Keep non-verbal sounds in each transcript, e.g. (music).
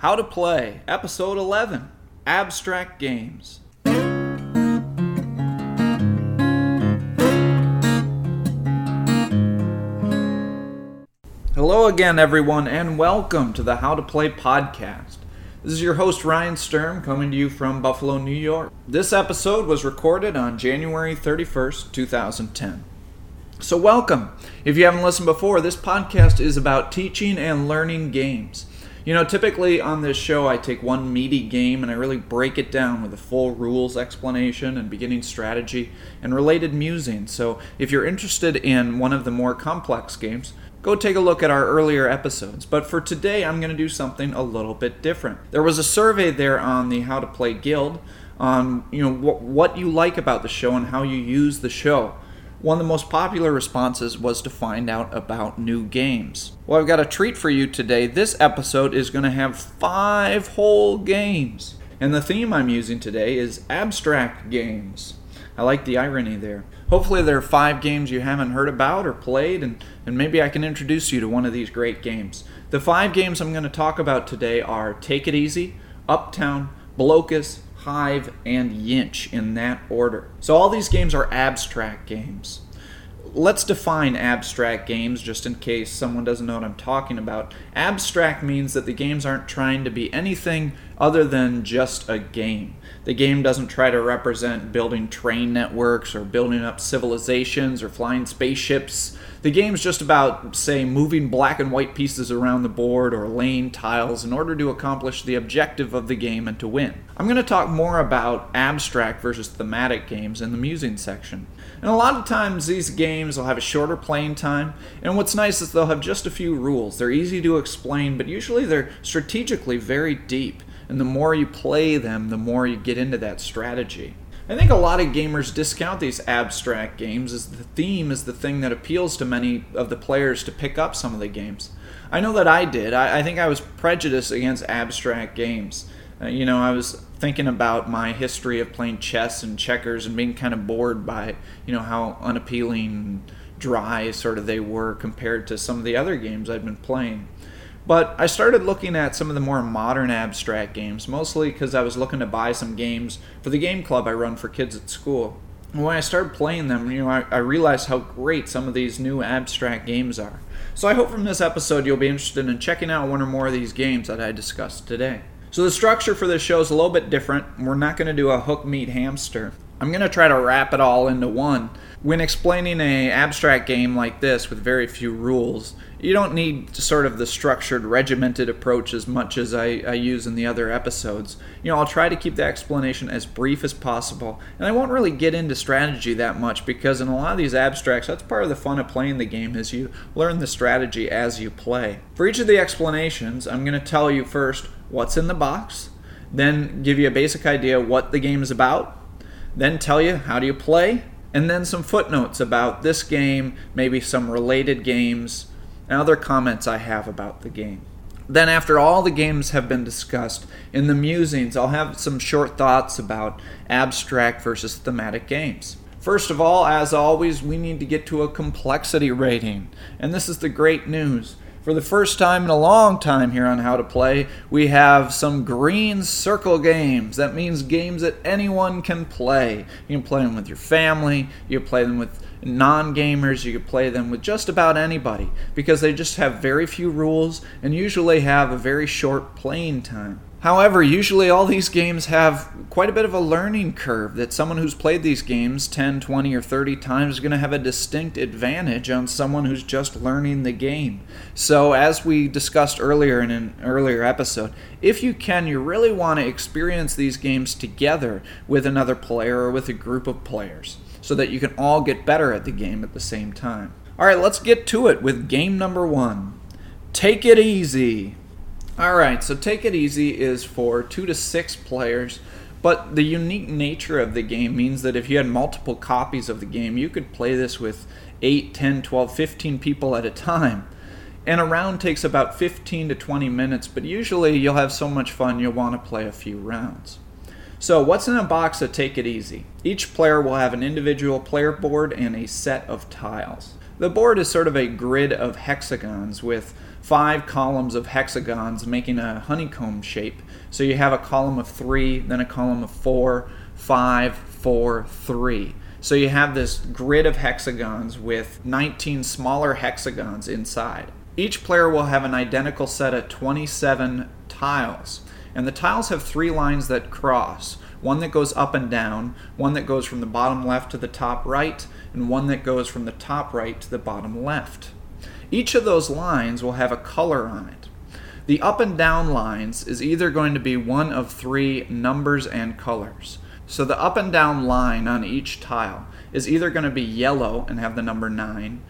How to Play, Episode 11 Abstract Games. Hello again, everyone, and welcome to the How to Play podcast. This is your host, Ryan Sturm, coming to you from Buffalo, New York. This episode was recorded on January 31st, 2010. So, welcome. If you haven't listened before, this podcast is about teaching and learning games. You know, typically on this show, I take one meaty game and I really break it down with a full rules explanation and beginning strategy and related musings. So, if you're interested in one of the more complex games, go take a look at our earlier episodes. But for today, I'm going to do something a little bit different. There was a survey there on the How to Play Guild on you know what, what you like about the show and how you use the show. One of the most popular responses was to find out about new games. Well, I've got a treat for you today. This episode is going to have five whole games. And the theme I'm using today is abstract games. I like the irony there. Hopefully, there are five games you haven't heard about or played, and, and maybe I can introduce you to one of these great games. The five games I'm going to talk about today are Take It Easy, Uptown, Blokus, Hive, and YINSH in that order. So all these games are abstract games. Let's define abstract games just in case someone doesn't know what I'm talking about. Abstract means that the games aren't trying to be anything other than just a game. The game doesn't try to represent building train networks or building up civilizations or flying spaceships. The game's just about, say, moving black and white pieces around the board or laying tiles in order to accomplish the objective of the game and to win. I'm going to talk more about abstract versus thematic games in the musing section. And a lot of times these games will have a shorter playing time, and what's nice is they'll have just a few rules. They're easy to explain, but usually they're strategically very deep. And the more you play them, the more you get into that strategy. I think a lot of gamers discount these abstract games as the theme is the thing that appeals to many of the players to pick up some of the games. I know that I did. I, I think I was prejudiced against abstract games. Uh, you know, I was thinking about my history of playing chess and checkers and being kind of bored by, you know, how unappealing, dry sort of they were compared to some of the other games I'd been playing. But I started looking at some of the more modern abstract games, mostly because I was looking to buy some games for the game club I run for kids at school. And when I started playing them, you know, I, I realized how great some of these new abstract games are. So I hope from this episode you'll be interested in checking out one or more of these games that I discussed today. So the structure for this show is a little bit different. We're not going to do a hook meat hamster. I'm going to try to wrap it all into one. When explaining a abstract game like this with very few rules, you don't need sort of the structured, regimented approach as much as I, I, use in the other episodes. You know, I'll try to keep the explanation as brief as possible, and I won't really get into strategy that much because in a lot of these abstracts, that's part of the fun of playing the game is you learn the strategy as you play. For each of the explanations, I'm going to tell you first what's in the box, then give you a basic idea what the game is about, then tell you how do you play, and then some footnotes about this game, maybe some related games, and other comments I have about the game. Then, after all the games have been discussed, in the musings, I'll have some short thoughts about abstract versus thematic games. First of all, as always, we need to get to a complexity rating. And this is the great news. For the first time in a long time here on How to Play, we have some green circle games. That means games that anyone can play. You can play them with your family, you can play them with non gamers, you can play them with just about anybody because they just have very few rules and usually have a very short playing time. However, usually all these games have quite a bit of a learning curve that someone who's played these games 10, 20, or 30 times is going to have a distinct advantage on someone who's just learning the game. So, as we discussed earlier in an earlier episode, if you can, you really want to experience these games together with another player or with a group of players so that you can all get better at the game at the same time. All right, let's get to it with game number one Take It Easy. All right, so Take It Easy is for two to six players, but the unique nature of the game means that if you had multiple copies of the game, you could play this with 8, 10, 12, 15 people at a time. And a round takes about 15 to 20 minutes, but usually you'll have so much fun you'll want to play a few rounds. So, what's in a box of Take It Easy? Each player will have an individual player board and a set of tiles. The board is sort of a grid of hexagons with five columns of hexagons making a honeycomb shape. So you have a column of three, then a column of four, five, four, three. So you have this grid of hexagons with 19 smaller hexagons inside. Each player will have an identical set of 27 tiles, and the tiles have three lines that cross one that goes up and down, one that goes from the bottom left to the top right, and one that goes from the top right to the bottom left. Each of those lines will have a color on it. The up and down lines is either going to be one of three numbers and colors. So the up and down line on each tile is either going to be yellow and have the number 9,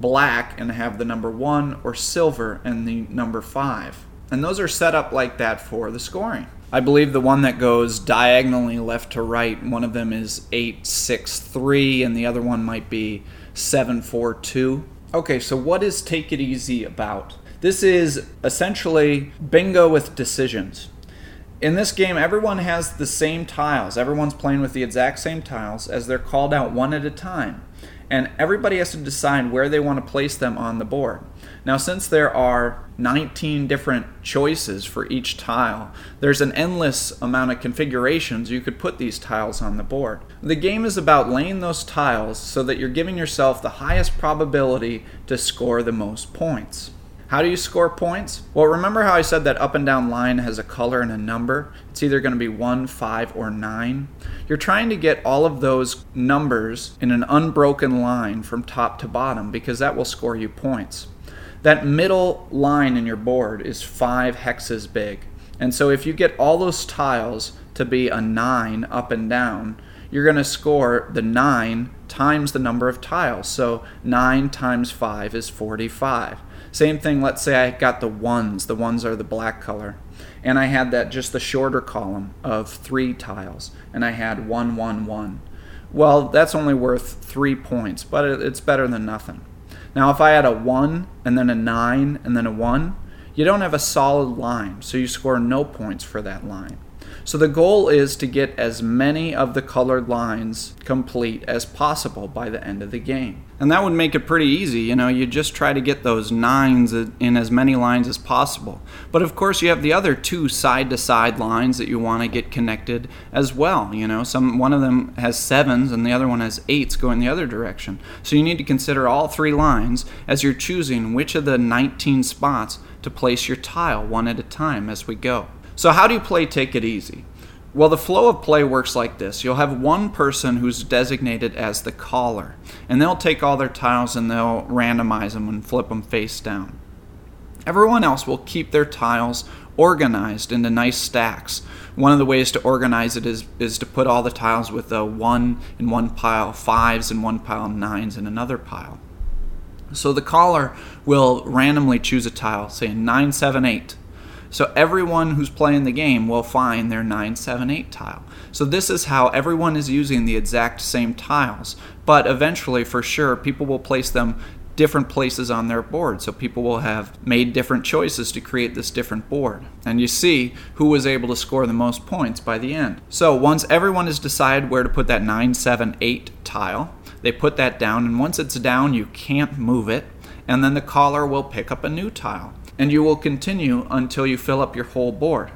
black and have the number 1, or silver and the number 5. And those are set up like that for the scoring. I believe the one that goes diagonally left to right, one of them is 863 and the other one might be 742. Okay, so what is Take It Easy about? This is essentially bingo with decisions. In this game, everyone has the same tiles. Everyone's playing with the exact same tiles as they're called out one at a time. And everybody has to decide where they want to place them on the board. Now, since there are 19 different choices for each tile, there's an endless amount of configurations you could put these tiles on the board. The game is about laying those tiles so that you're giving yourself the highest probability to score the most points. How do you score points? Well, remember how I said that up and down line has a color and a number? It's either going to be 1, 5, or 9. You're trying to get all of those numbers in an unbroken line from top to bottom because that will score you points. That middle line in your board is 5 hexes big. And so if you get all those tiles to be a 9 up and down, you're going to score the 9 times the number of tiles. So 9 times 5 is 45. Same thing, let's say I got the ones, the ones are the black color, and I had that just the shorter column of three tiles, and I had one, one, one. Well, that's only worth three points, but it's better than nothing. Now, if I had a one, and then a nine, and then a one, you don't have a solid line, so you score no points for that line. So the goal is to get as many of the colored lines complete as possible by the end of the game. And that would make it pretty easy. You know, you just try to get those nines in as many lines as possible. But of course, you have the other two side to side lines that you want to get connected as well. You know, some one of them has sevens and the other one has eights going the other direction. So you need to consider all three lines as you're choosing which of the 19 spots to place your tile one at a time as we go. So, how do you play Take It Easy? Well, the flow of play works like this. You'll have one person who's designated as the caller, and they'll take all their tiles and they'll randomize them and flip them face down. Everyone else will keep their tiles organized into nice stacks. One of the ways to organize it is, is to put all the tiles with a 1 in one pile, 5s in one pile, 9s in another pile. So the caller will randomly choose a tile, say 9, 7, 8 so everyone who's playing the game will find their 978 tile. So this is how everyone is using the exact same tiles. But eventually, for sure, people will place them different places on their board. So people will have made different choices to create this different board. And you see who was able to score the most points by the end. So once everyone has decided where to put that 978 tile, they put that down. And once it's down, you can't move it. And then the caller will pick up a new tile and you will continue until you fill up your whole board.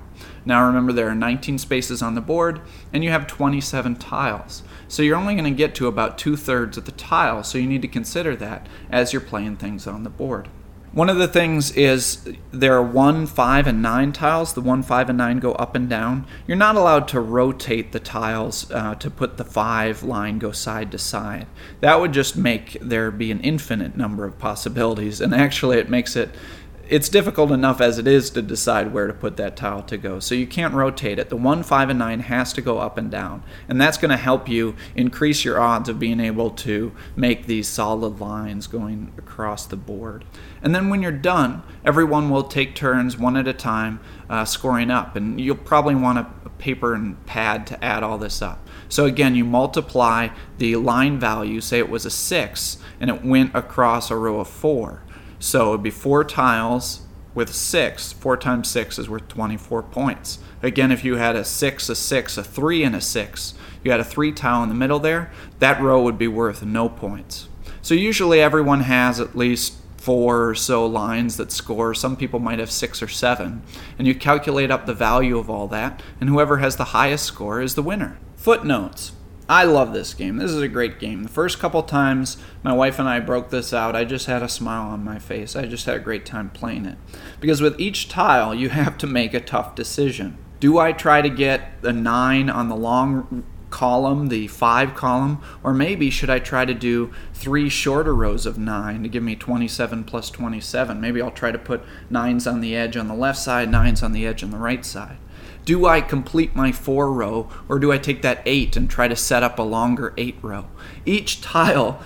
Now remember there are 19 spaces on the board and you have 27 tiles. So you're only going to get to about two thirds of the tile, so you need to consider that as you're playing things on the board. One of the things is there are 1, 5, and 9 tiles. The 1, 5, and 9 go up and down. You're not allowed to rotate the tiles uh, to put the 5 line go side to side. That would just make there be an infinite number of possibilities, and actually it makes it it's difficult enough as it is to decide where to put that tile to go. So you can't rotate it. The 1, 5, and 9 has to go up and down. And that's going to help you increase your odds of being able to make these solid lines going across the board. And then when you're done, everyone will take turns one at a time uh, scoring up. And you'll probably want a, a paper and pad to add all this up. So again, you multiply the line value, say it was a 6, and it went across a row of 4 so it'd be four tiles with six. Four times six is worth 24 points. Again, if you had a six, a six, a three, and a six, you had a three tile in the middle there, that row would be worth no points. So usually everyone has at least four or so lines that score. Some people might have six or seven. And you calculate up the value of all that, and whoever has the highest score is the winner. Footnotes. I love this game. This is a great game. The first couple times my wife and I broke this out, I just had a smile on my face. I just had a great time playing it. Because with each tile, you have to make a tough decision. Do I try to get a 9 on the long column, the 5 column, or maybe should I try to do three shorter rows of 9 to give me 27 plus 27? Maybe I'll try to put 9s on the edge on the left side, 9s on the edge on the right side. Do I complete my four row or do I take that eight and try to set up a longer eight row? Each tile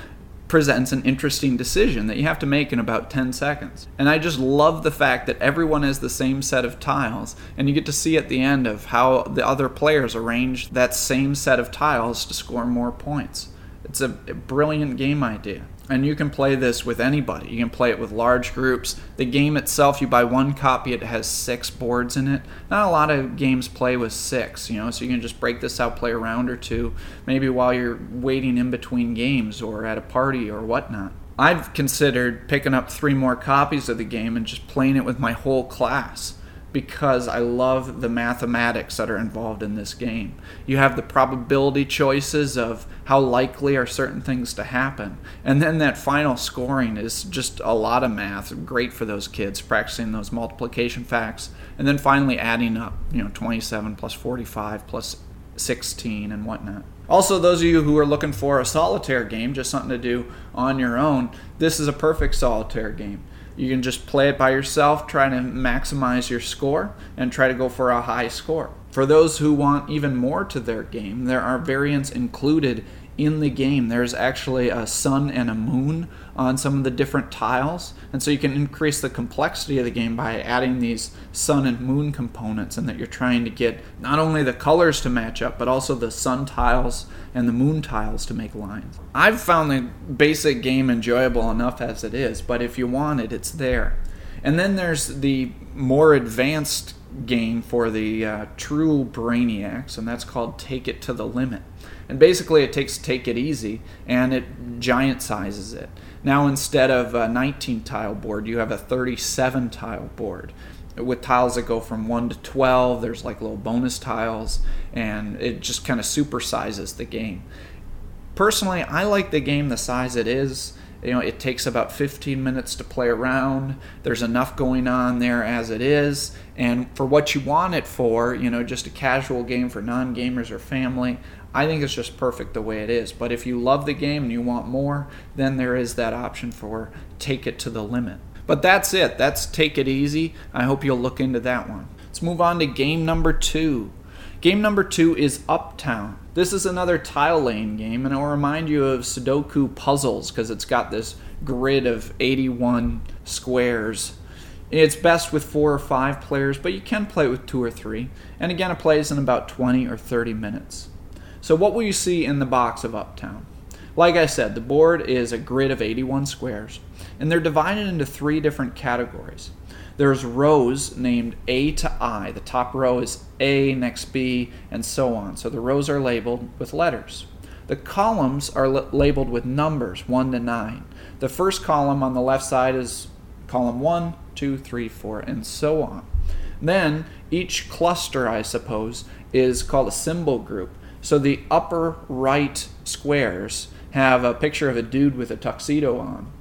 presents an interesting decision that you have to make in about 10 seconds. And I just love the fact that everyone has the same set of tiles, and you get to see at the end of how the other players arrange that same set of tiles to score more points. It's a brilliant game idea and you can play this with anybody. You can play it with large groups. The game itself, you buy one copy, it has six boards in it. Not a lot of games play with six, you know, so you can just break this out, play a round or two, maybe while you're waiting in between games or at a party or whatnot. I've considered picking up three more copies of the game and just playing it with my whole class because I love the mathematics that are involved in this game. You have the probability choices of how likely are certain things to happen. And then that final scoring is just a lot of math, great for those kids practicing those multiplication facts and then finally adding up, you know, 27 plus 45 plus 16 and whatnot. Also, those of you who are looking for a solitaire game, just something to do on your own, this is a perfect solitaire game. You can just play it by yourself, try to maximize your score, and try to go for a high score. For those who want even more to their game, there are variants included in the game. There's actually a sun and a moon on some of the different tiles, and so you can increase the complexity of the game by adding these sun and moon components, and that you're trying to get not only the colors to match up, but also the sun tiles and the moon tiles to make lines. I've found the basic game enjoyable enough as it is, but if you want it, it's there. And then there's the more advanced game for the uh, true brainiacs, and that's called Take It to the Limit. And basically, it takes Take It Easy and it giant sizes it. Now, instead of a 19 tile board, you have a 37 tile board with tiles that go from 1 to 12. There's like little bonus tiles, and it just kind of supersizes the game. Personally, I like the game the size it is you know it takes about 15 minutes to play around there's enough going on there as it is and for what you want it for you know just a casual game for non-gamers or family i think it's just perfect the way it is. But if you love the game and you want more then there is that option for take it to the limit. But that's it. That's take it easy. I hope you'll look into that one. Let's move on to game number two. Game number two is uptown. This is another tile laying game, and it will remind you of Sudoku puzzles because it's got this grid of 81 squares. It's best with four or five players, but you can play with two or three. And again, it plays in about 20 or 30 minutes. So, what will you see in the box of Uptown? Like I said, the board is a grid of 81 squares, and they're divided into three different categories there's rows named A to I. The top row is A, next B, and so on. So the rows are labeled with letters. The columns are l- labeled with numbers 1 to 9. The first column on the left side is column 1, 2, 3, 4, and so on. Then each cluster, I suppose, is called a symbol group. So the upper right squares have a picture of a dude with a tuxedo on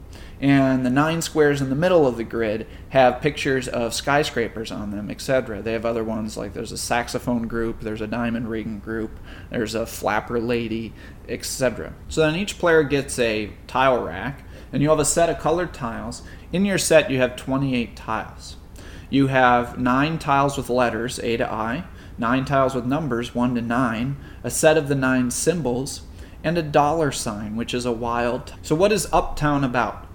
and the nine squares in the middle of the grid have pictures of skyscrapers on them, etc. They have other ones like there's a saxophone group, there's a diamond ring group, there's a flapper lady, etc. So then each player gets a tile rack, and you have a set of colored tiles. In your set, you have 28 tiles. You have nine tiles with letters A to I, nine tiles with numbers 1 to 9, a set of the nine symbols, and a dollar sign, which is a wild. So, what is Uptown about?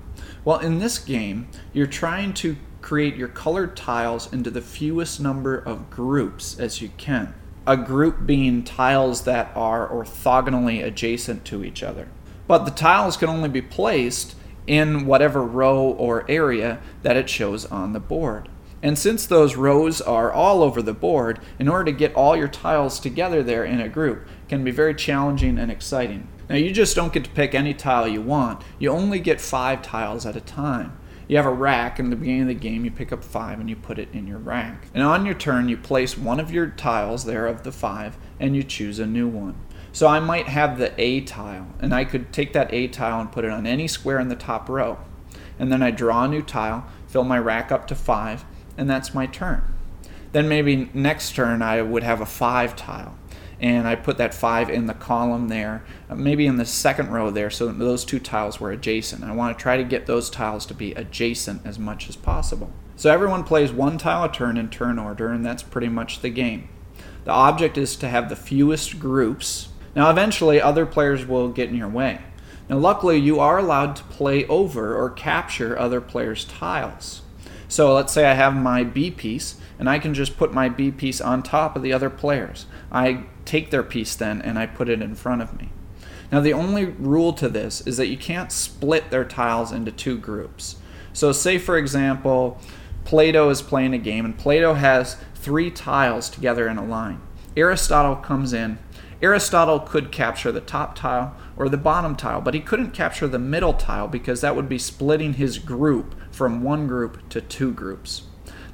Well, in this game, you're trying to create your colored tiles into the fewest number of groups as you can. A group being tiles that are orthogonally adjacent to each other. But the tiles can only be placed in whatever row or area that it shows on the board. And since those rows are all over the board, in order to get all your tiles together there in a group can be very challenging and exciting. Now, you just don't get to pick any tile you want, you only get five tiles at a time. You have a rack, and at the beginning of the game, you pick up five and you put it in your rack. And on your turn, you place one of your tiles there of the five, and you choose a new one. So I might have the A tile, and I could take that A tile and put it on any square in the top row. And then I draw a new tile, fill my rack up to five, and that's my turn. Then maybe next turn I would have a five tile and I put that five in the column there, uh, maybe in the second row there, so that those two tiles were adjacent. I want to try to get those tiles to be adjacent as much as possible. So everyone plays one tile a turn in turn order, and that's pretty much the game. The object is to have the fewest groups. Now, eventually, other players will get in your way. Now, luckily, you are allowed to play over or capture other players' tiles. So let's say I have my B piece, and I can just put my B piece on top of the other players. I take their piece then and I put it in front of me. Now, the only rule to this is that you can't split their tiles into two groups. So, say for example, Plato is playing a game and Plato has three tiles together in a line. Aristotle comes in. Aristotle could capture the top tile or the bottom tile, but he couldn't capture the middle tile because that would be splitting his group from one group to two groups.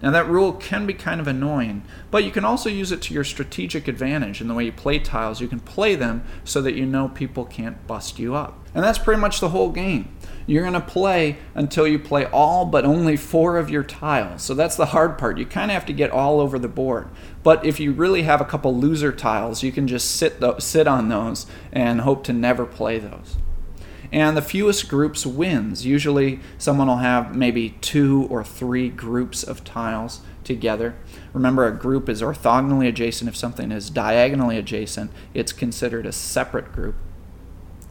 Now, that rule can be kind of annoying, but you can also use it to your strategic advantage in the way you play tiles. You can play them so that you know people can't bust you up. And that's pretty much the whole game. You're going to play until you play all but only four of your tiles. So that's the hard part. You kind of have to get all over the board. But if you really have a couple loser tiles, you can just sit, th- sit on those and hope to never play those and the fewest groups wins. Usually, someone will have maybe two or three groups of tiles together. Remember, a group is orthogonally adjacent. If something is diagonally adjacent, it's considered a separate group.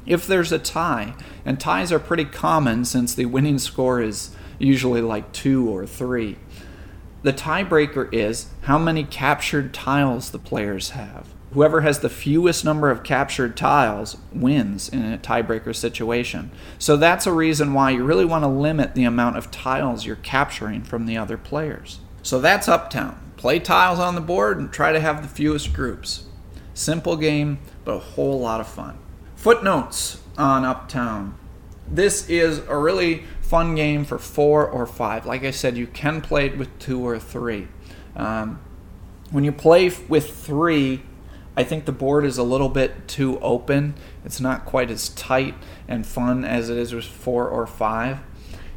If there's a tie, and ties are pretty common since the winning score is usually like two or three, the tiebreaker is how many captured tiles the players have whoever has the fewest number of captured tiles wins in a tiebreaker situation. So that's a reason why you really want to limit the amount of tiles you're capturing from the other players. So that's Uptown. Play tiles on the board and try to have the fewest groups. Simple game, but a whole lot of fun. Footnotes on Uptown. This is a really fun game for four or five. Like I said, you can play it with two or three. Um, when you play with three, I think the board is a little bit too open. It's not quite as tight and fun as it is with four or five.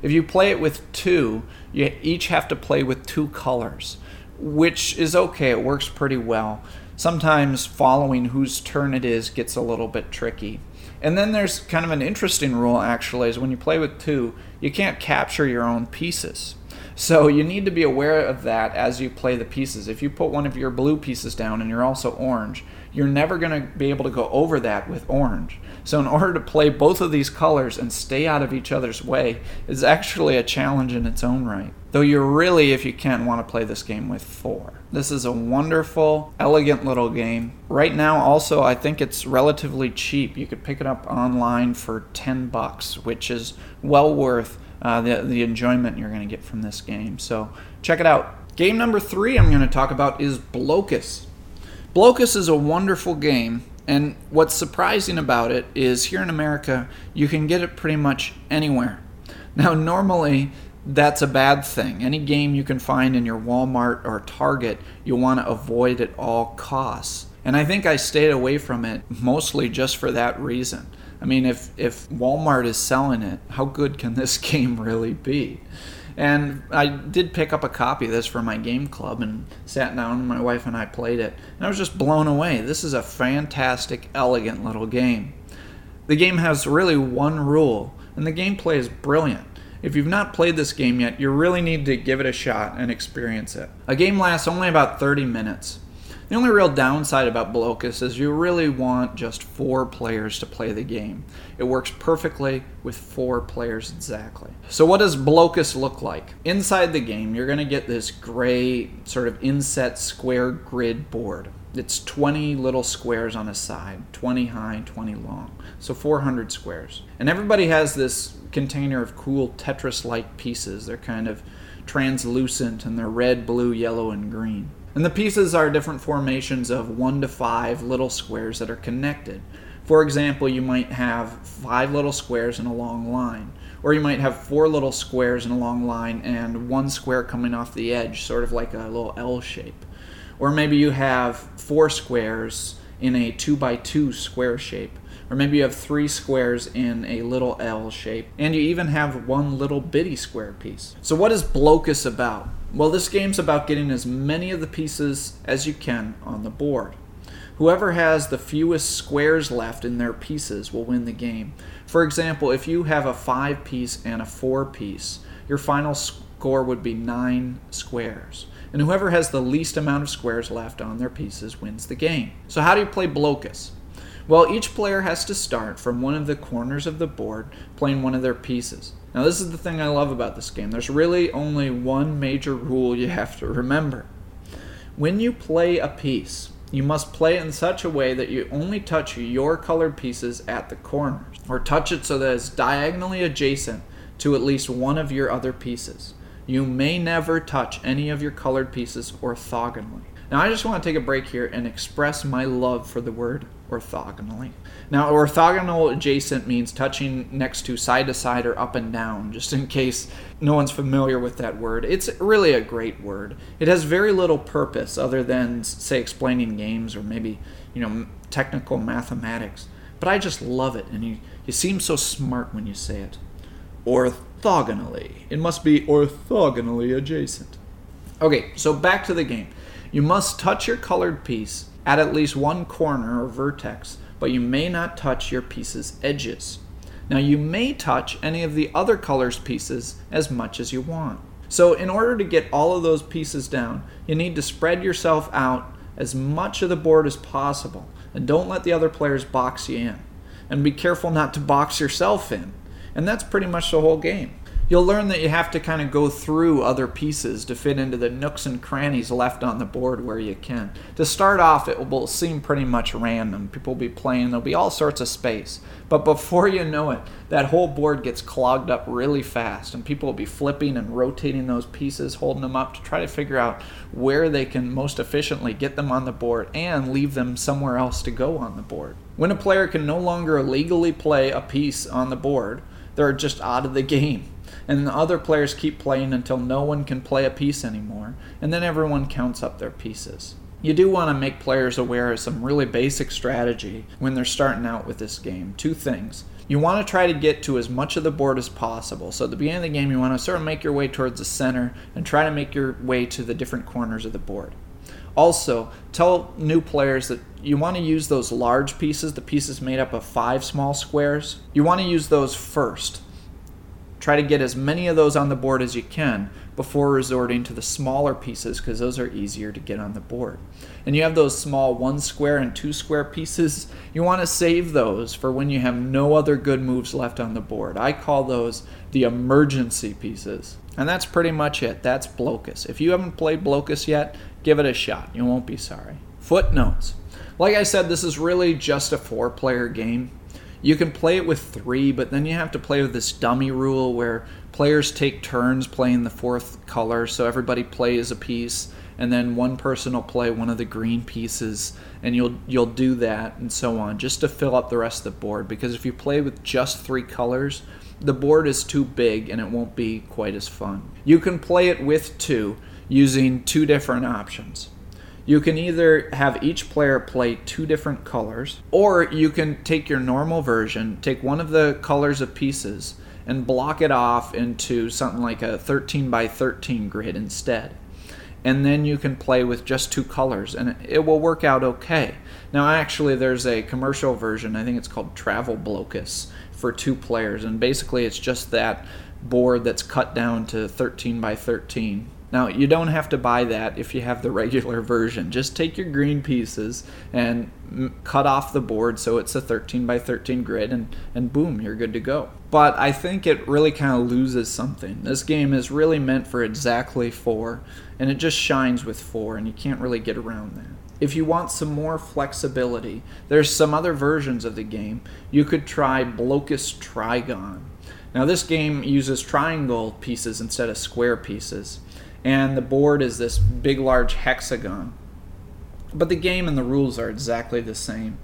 If you play it with two, you each have to play with two colors, which is okay. It works pretty well. Sometimes following whose turn it is gets a little bit tricky. And then there's kind of an interesting rule actually is when you play with two, you can't capture your own pieces. So you need to be aware of that as you play the pieces. If you put one of your blue pieces down and you're also orange, you're never going to be able to go over that with orange. So in order to play both of these colors and stay out of each other's way is actually a challenge in its own right. Though you really, if you can, want to play this game with four. This is a wonderful, elegant little game. Right now, also, I think it's relatively cheap. You could pick it up online for 10 bucks, which is well worth uh, the, the enjoyment you're going to get from this game. So check it out. Game number three I'm going to talk about is Blokus. Blokus is a wonderful game, and what's surprising about it is here in America, you can get it pretty much anywhere. Now, normally, that's a bad thing. Any game you can find in your Walmart or Target, you want to avoid at all costs. And I think I stayed away from it mostly just for that reason. I mean, if if Walmart is selling it, how good can this (laughs) game really be? And I did pick up a copy of this for my game club and sat down my wife and I played it. And I was just blown away. This is a fantastic, elegant little game. The game has really one rule, and the gameplay is brilliant. If you've not played this game yet, you really need to give it a shot and experience it. A game lasts only about 30 minutes. The only real downside about Blokus is you really want just four players to play the game. It works perfectly with four players exactly. So, what does Blokus look like? Inside the game, you're going to get this gray, sort of inset square grid board. It's 20 little squares on a side, 20 high, 20 long. So 400 squares. And everybody has this container of cool Tetris like pieces. They're kind of translucent and they're red, blue, yellow, and green. And the pieces are different formations of one to five little squares that are connected. For example, you might have five little squares in a long line, Or you might have four little squares in a long line and one square coming off the edge, sort of like a little L shape. Or maybe you have four squares in a 2 by 2 square shape. Or maybe you have three squares in a little L shape. And you even have one little bitty square piece. So, what is Blokus about? Well, this game's about getting as many of the pieces as you can on the board. Whoever has the fewest squares left in their pieces will win the game. For example, if you have a 5 piece and a 4 piece, your final score would be 9 squares. And whoever has the least amount of squares left on their pieces wins the game. So, how do you play Blokus? Well, each player has to start from one of the corners of the board playing one of their pieces. Now, this is the thing I love about this game. There's really only one major rule you have to remember. When you play a piece, you must play it in such a way that you only touch your colored pieces at the corners, or touch it so that it's diagonally adjacent to at least one of your other pieces. You may never touch any of your colored pieces orthogonally. Now, I just want to take a break here and express my love for the word orthogonally. Now, orthogonal adjacent means touching next to side to side or up and down, just in case no one's familiar with that word. It's really a great word. It has very little purpose other than, say, explaining games or maybe, you know, technical mathematics. But I just love it, and you, you seem so smart when you say it. Orthogonally. It must be orthogonally adjacent. Okay, so back to the game. You must touch your colored piece at at least one corner or vertex, but you may not touch your piece's edges. Now, you may touch any of the other color's pieces as much as you want. So, in order to get all of those pieces down, you need to spread yourself out as much of the board as possible, and don't let the other players box you in. And be careful not to box yourself in. And that's pretty much the whole game you'll learn that you have to kind of go through other pieces to fit into the nooks and crannies left on the board where you can. To start off, it will seem pretty much random. People will be playing, there'll be all sorts of space. But before you know it, that whole board gets clogged up really fast, and people will be flipping and rotating those pieces, holding them up to try to figure out where they can most efficiently get them on the board and leave them somewhere else to go on the board. When a player can no longer legally play a piece on the board, they're just out of the (laughs) game and the other players keep playing until no one can play a piece anymore, and then everyone counts up their pieces. You do want to make players aware of some really basic strategy when they're starting out with this game. Two things. You want to try to get to as much of the board as possible. So at the beginning of the game, you want to sort of make your way towards the center and try to make your way to the different corners of the board. Also, tell new players that you want to use those large pieces, the pieces made up of five small squares. You want to use those first Try to get as many of those on the board as you can before resorting to the smaller pieces because those are easier to get on the board. And you have those small one square and two square pieces, you want to save those for when you have no other good moves left on the board. I call those the emergency pieces. And that's pretty much it. That's Blokus. If you haven't played Blokus yet, give it a shot. You won't be sorry. Footnotes. Like I said, this is really just a four player game. You can play it with three, but then you have to play with this dummy rule where players take turns playing the fourth color, so everybody plays a piece, and then one person will play one of the green pieces, and you'll you'll do that and so on, just to fill up the rest of the board. Because if you play with just three colors, the board is too big and it won't be quite as fun. You can play it with two using two different options. You can either have each player play two different colors, or you can take your normal version, take one of the colors of pieces, and block it off into something like a 13 by 13 grid instead. And then you can play with just two colors, and it will work out okay. Now, actually, there's a commercial version, I think it's called Travel Blokus, for two players, and basically it's just that board that's cut down to 13 by 13 now, you don't have to buy that if you have the regular version. Just take your green pieces and cut off the board so it's a 13 by 13 grid, and, and boom, you're good to go. But I think it really kind of loses something. This game is really meant for exactly four, and it just shines with four, and you can't really get around that. If you want some more flexibility, there's some other versions of the game. You could try Blokus Trigon. Now, this game uses triangle pieces instead of square pieces and the board is this big, large hexagon. But the game and the rules are exactly the same.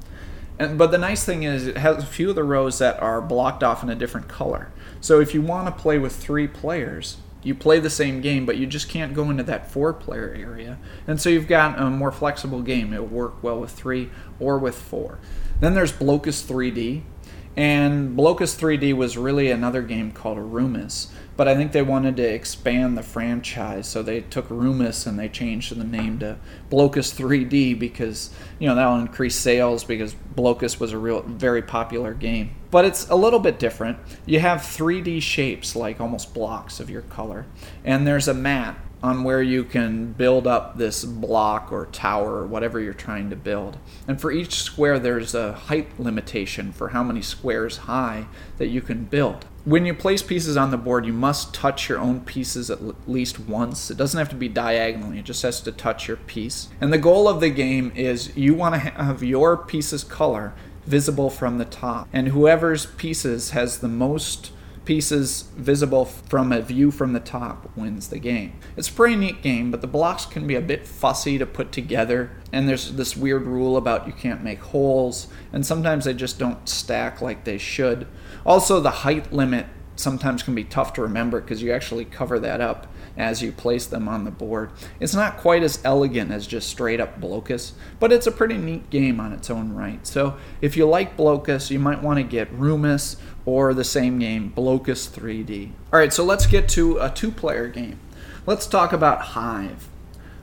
And, but the nice thing is it has a few of the rows that are blocked off in a different color. So if you want to play with three players, you play the same game, but you just can't go into that four player area. And so you've got a more flexible game. It'll work well with three or with four. Then there's Blokus 3D. And Blokus 3D was really another game called Rumis but I think they wanted to expand the franchise, so they took Rumis and they changed the name to Blokus 3D because you know that'll increase sales because Blokus was a real very popular game. But it's a little bit different. You have 3D shapes like almost blocks of your color, and there's a mat on where you can build up this block or tower or whatever you're trying to build. And for each square, there's a height limitation for how many squares high that you can build. When you place pieces on the board, you must touch your own pieces at least once. It doesn't have to be diagonally, it just has to touch your piece. And the goal of the game is you want to have your piece's color visible from the top. And whoever's pieces has the most pieces visible from a view from the top wins the game. It's a pretty neat game, but the blocks can be a bit fussy to put together, and there's this weird rule about you can't make holes, and sometimes they just don't stack like they should. Also, the height limit sometimes can be tough to remember because you actually cover that up as you place them on the board. It's not quite as elegant as just straight up Blokus, but it's a pretty neat game on its own right. So if you like Blokus, you might want to get Rumis or the same game, Blokus 3D. All right, so let's get to a two player game. Let's talk about Hive.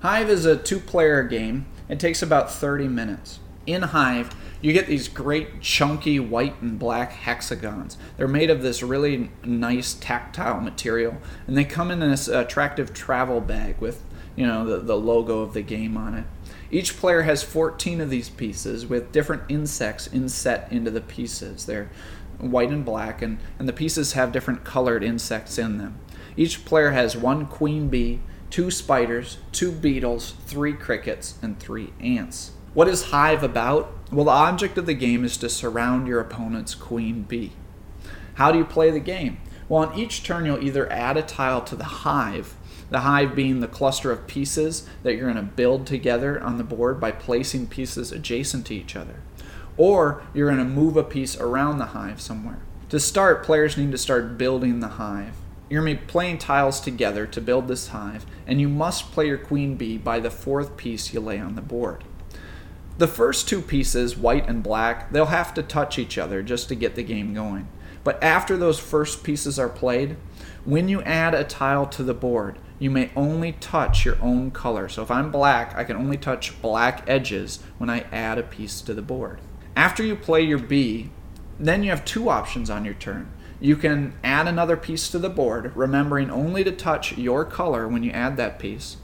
Hive is a two player game, it takes about 30 minutes. In Hive, you get these great chunky white and black hexagons. They're made of this really nice tactile material, and they come in this attractive travel bag with you know the, the logo of the game on it. Each player has 14 of these pieces with different insects inset into the pieces. They're white and black, and, and the pieces have different colored insects in them. Each player has one queen bee, two spiders, two beetles, three crickets, and three ants. What is Hive about? Well, the object of the game is to surround your opponent's queen bee. How do you play the game? Well, on each turn, you'll either add a tile to the hive, the hive being the cluster of pieces that you're going to build together on the board by placing pieces adjacent to each other, or you're going to move a piece around the hive somewhere. To start, players need to start building the hive. You're going to be playing tiles together to build this hive, and you must play your queen bee by the fourth piece you lay on the board. The first two pieces, white and black, they'll have to touch each other just to get the game going. But after those first pieces are played, when you add a tile to the board, you may only touch your own color. So if I'm black, I can only touch black edges when I add a piece to the board. After you play your bee, then you have two options on your turn. You can add another piece to the board, remembering only to touch your color when you add that piece.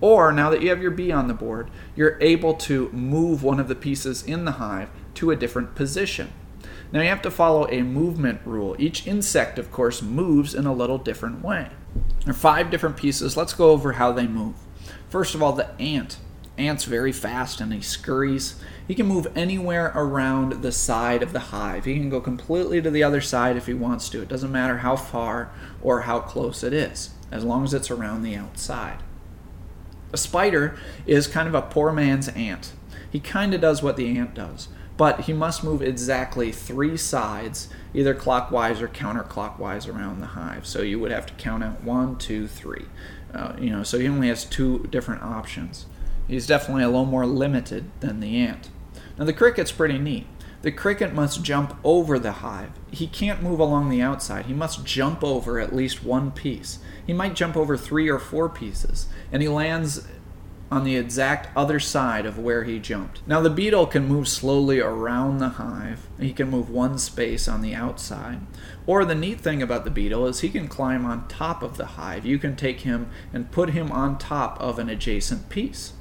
Or now that you have your bee on the board, you're able to move one of the pieces in the hive to a different position. Now you have to follow a movement rule. Each insect, of course, moves in a little different way. There are five different pieces. Let's go over how they move. First of all, the ant. Ant's very fast and he scurries. He can move anywhere around the side of the hive. He can go completely to the other side if he wants to. It doesn't matter how far or how close it is, as long as it's around the outside. A spider is kind of a poor man's ant. He kind of does what the ant does, but he must move exactly three sides, either clockwise or counterclockwise around the hive. So you would have to count out one, two, three. Uh, you know, so he only has two different options. He's definitely a little more limited than the ant. Now the cricket's pretty neat. The cricket must jump over the hive. He can't move along the outside. He must jump over at least one piece. He might jump over three or four pieces, and he lands on the exact other side of where he jumped. Now, the beetle can move slowly around the hive. He can move one space on the outside. Or the neat thing about the beetle is he can climb on top of the hive. You can take him and put him on top of an adjacent piece.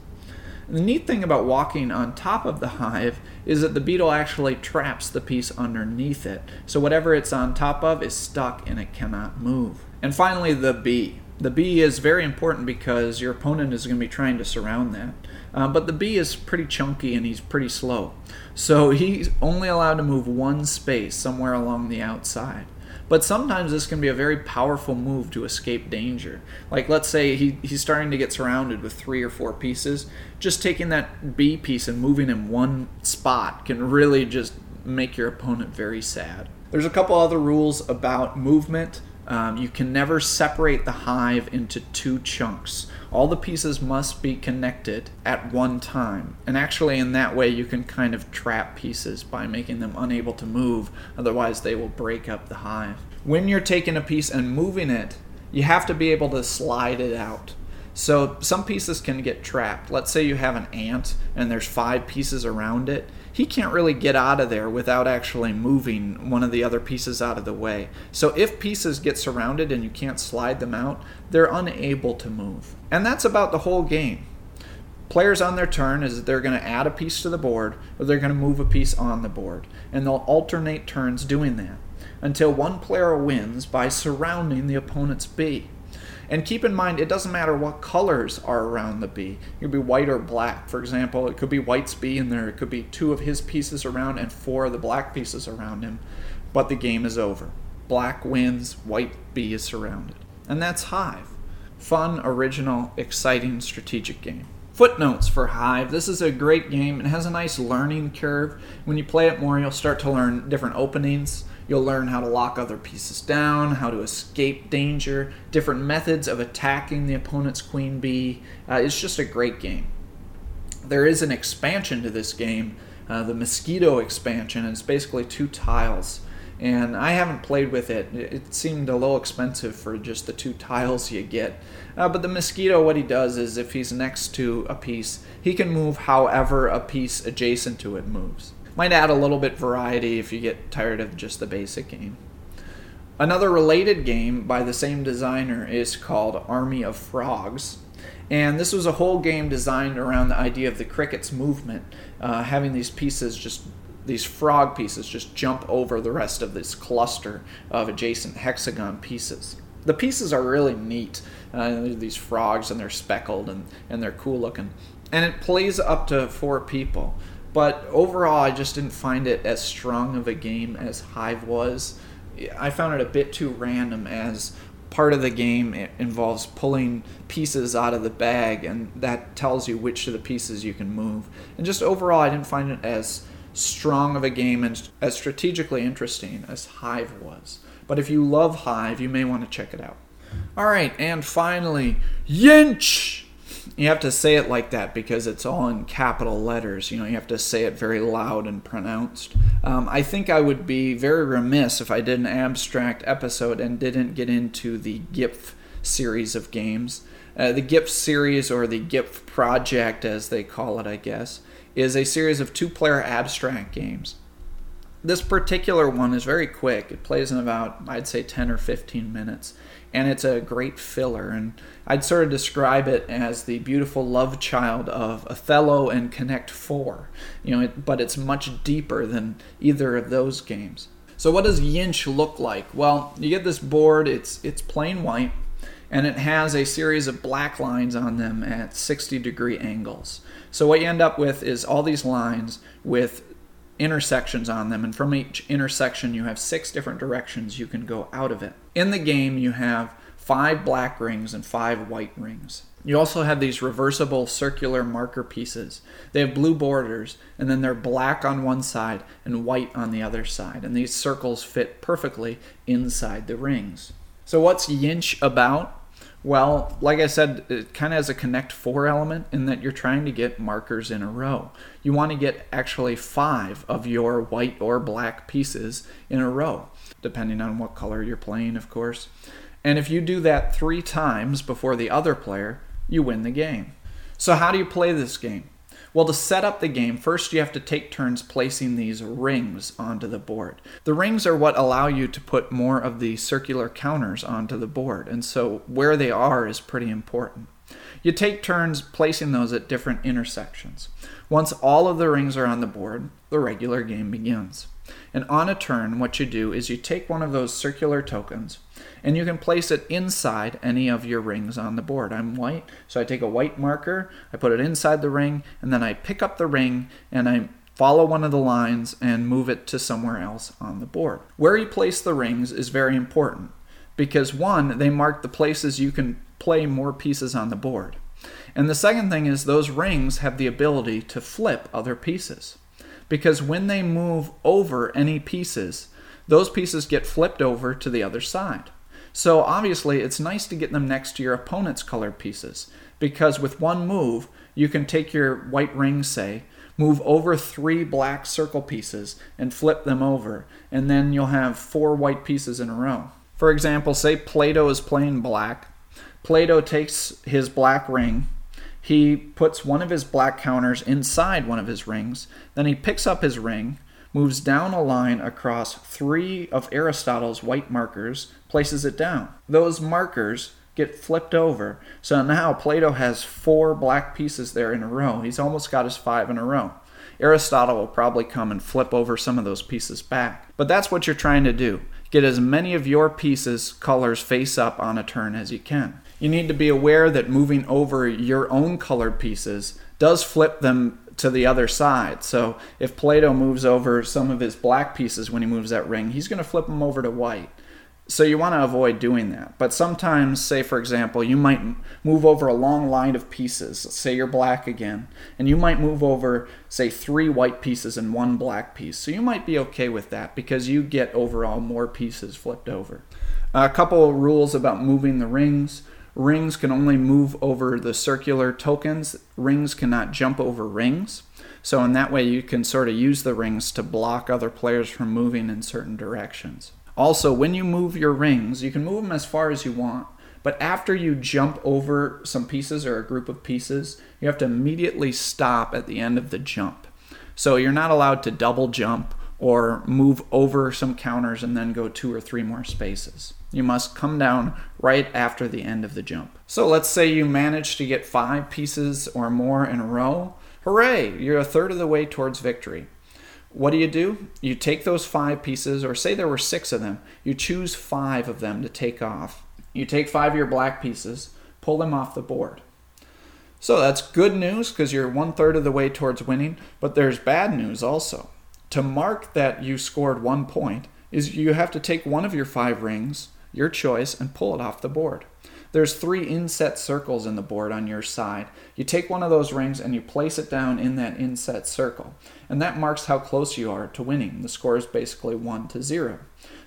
The neat thing about walking on top of the hive is that the beetle actually traps the piece underneath it. So whatever it's on top of is stuck and it cannot move. And finally, the bee. The bee is very important because your opponent is going to be trying to surround that. Uh, but the bee is pretty chunky and he's pretty slow. So (laughs) he's only allowed to move one space somewhere along the outside. But sometimes this can be a very powerful move to escape danger. Like, let's say he, he's starting to get surrounded with three or four pieces. Just taking that bee piece and moving in one spot can really just make your opponent very sad. There's a couple other rules about movement. Um, you can never separate the hive into two chunks. All the pieces must be connected at one time. And actually, in that way, you can kind of trap pieces by making them unable to move, otherwise, they will break up the hive. When you're taking a piece and moving it, you have to be able to slide it out. So some pieces can get trapped. Let's say you have an ant and there's five pieces around it he can't really get out of there without actually moving one of the other pieces out of the way. So if pieces get surrounded and you can't slide them out, they're unable to move. And that's about the whole game. Players on their turn is they're going to add a piece to the board or they're going to move a piece on the board. And they'll alternate turns doing that until one player wins by surrounding the opponent's bee. And keep in mind, it doesn't matter what colors are around the bee. It could be white or black. For example, it could be white's bee in there. It could be two of his pieces around and four of the black pieces around him. But the game is over. Black wins, white bee is surrounded. And that's Hive. Fun, original, exciting strategic game. Footnotes for Hive. This is a great game. It has a nice learning curve. When you play it more, you'll start to learn different openings You'll learn how to lock other pieces down, how to escape danger, different methods of attacking the opponent's queen bee. Uh, it's just a great game. There is an expansion to this game, uh, the Mosquito expansion. It's basically two tiles. And I haven't played with it. It seemed a little expensive for just the two tiles you get. Uh, but the mosquito, what he does is if he's next to a piece, he can move however a piece adjacent to it moves. Might add a little bit variety if you get tired of just the basic game. Another related game by the same designer is called Army of Frogs. And this was a whole game designed around the idea of the cricket's movement, uh, having these pieces just these frog pieces just jump over the rest of this cluster of adjacent hexagon pieces. The pieces are really neat. Uh, these frogs and they're speckled and, and they're cool looking. And it plays up to four people. But overall, I just didn't find it as strong of a game as Hive was. I found it a bit too random as part of the game involves pulling pieces out of the bag and that tells you which of the pieces you can move. And just overall, I didn't find it as strong of a game and as strategically interesting as Hive was. But if you love Hive, you may want to check it out. All right, and finally, YINSH! You have to say it like that because it's all in capital letters. You know, you have to say it very loud and pronounced. Um, I think I would be very remiss if I did an abstract episode and didn't get into the GIPF series of games. Uh, the GIPF series, or the GIPF project as they call it, I guess, is a series of two player abstract games. This particular one is very quick. It plays in about, I'd say, 10 or 15 minutes and it's a great filler. And I'd sort of describe it as the beautiful love child of Othello and Connect Four. You know, it, but it's much deeper than either of those games. So what does YINSH look like? Well, you get this board. It's it's plain white, and it has a series of black lines on them at 60 degree angles. So what you end up with is all these lines with intersections on them, and from each intersection, you have six different directions you can go out of it. In the game, you have five black rings and five white rings. You also have these reversible circular marker pieces. They have blue borders, and then they're black on one side and white on the other side. And these circles fit perfectly inside the rings. So, what's YINSH about? Well, like I said, it kind of has a connect four element in that you're trying to get markers in a row. You want to get actually five of your white or black pieces in a row, depending on what color you're playing, of course. And if you do that three times before the other player, you win the game. So, how do you play this game? Well, to set up the game, first you have to take turns placing these rings onto the board. The rings are what allow you to put more of the circular counters onto the board, and so where they are is pretty important. You take turns placing those at different intersections. Once all of the rings are on the board, the regular game begins. And on a turn, what you do is you take one of those circular tokens and you can place it inside any of your rings on the board. I'm white, so I take a white marker, I put it inside the ring, and then I pick up the ring and I follow one of the lines and move it to somewhere else on the board. Where you place the rings is very important because one, they mark the places you can play more pieces on the board. And the second thing is those rings have the ability to flip other pieces. Because when they move over any pieces, those pieces get flipped over to the other side. So obviously, it's nice to get them next to your opponent's colored pieces because with one move, you can take your white ring, say, move over three black circle pieces and flip them over, and then you'll have four white pieces in a row. For example, say Plato is playing black. Plato takes his black ring, he puts one of his black counters inside one of his rings, then he picks up his ring, moves down a line across three of Aristotle's white markers, places it down. Those markers get flipped over. So now Plato has four black pieces there in a row. He's almost got his five in a row. Aristotle will probably come and flip over some of those pieces back. But that's what you're trying to do. Get as many of your pieces colors face up on a turn as you can. You need to be aware that moving over your own colored pieces does flip them to the other side. So if Plato moves over some of his black pieces when he moves that ring, he's going to flip them over to white. So you want to avoid doing that. But sometimes, say for example, you might move over a long line of pieces. Say you're black again, and you might move over, say, three white pieces and one black piece. So you might be okay with that because you get overall more pieces flipped over. A couple rules about moving the rings. Rings can only move over the circular tokens. Rings cannot jump over rings. So in that way, you can sort of use the rings to block other players from moving in certain directions. Also, when you move your rings, you can move them as far as you want. But after you jump over some pieces or a group of pieces, you have to immediately stop at the end of the jump. So you're not allowed to double jump or move over some counters and then go two or three more spaces. You must come down right after the end of the jump. So let's say you manage to get five pieces or more in a row. Hooray! You're a third of the way towards victory. What do you do? You take those five pieces, or say there were six of them, you choose five of them to take off. You take five of your black pieces, pull them off the board. So that's good news because you're one third of the way towards winning, but there's bad news also. To mark that you scored one point is you have to take one of your five rings, your choice, and pull it off the board. There's three inset circles in the board on your side. You take one of those rings and you place it down in that inset circle. And that marks how close you are to winning. The score is basically 1 to 0.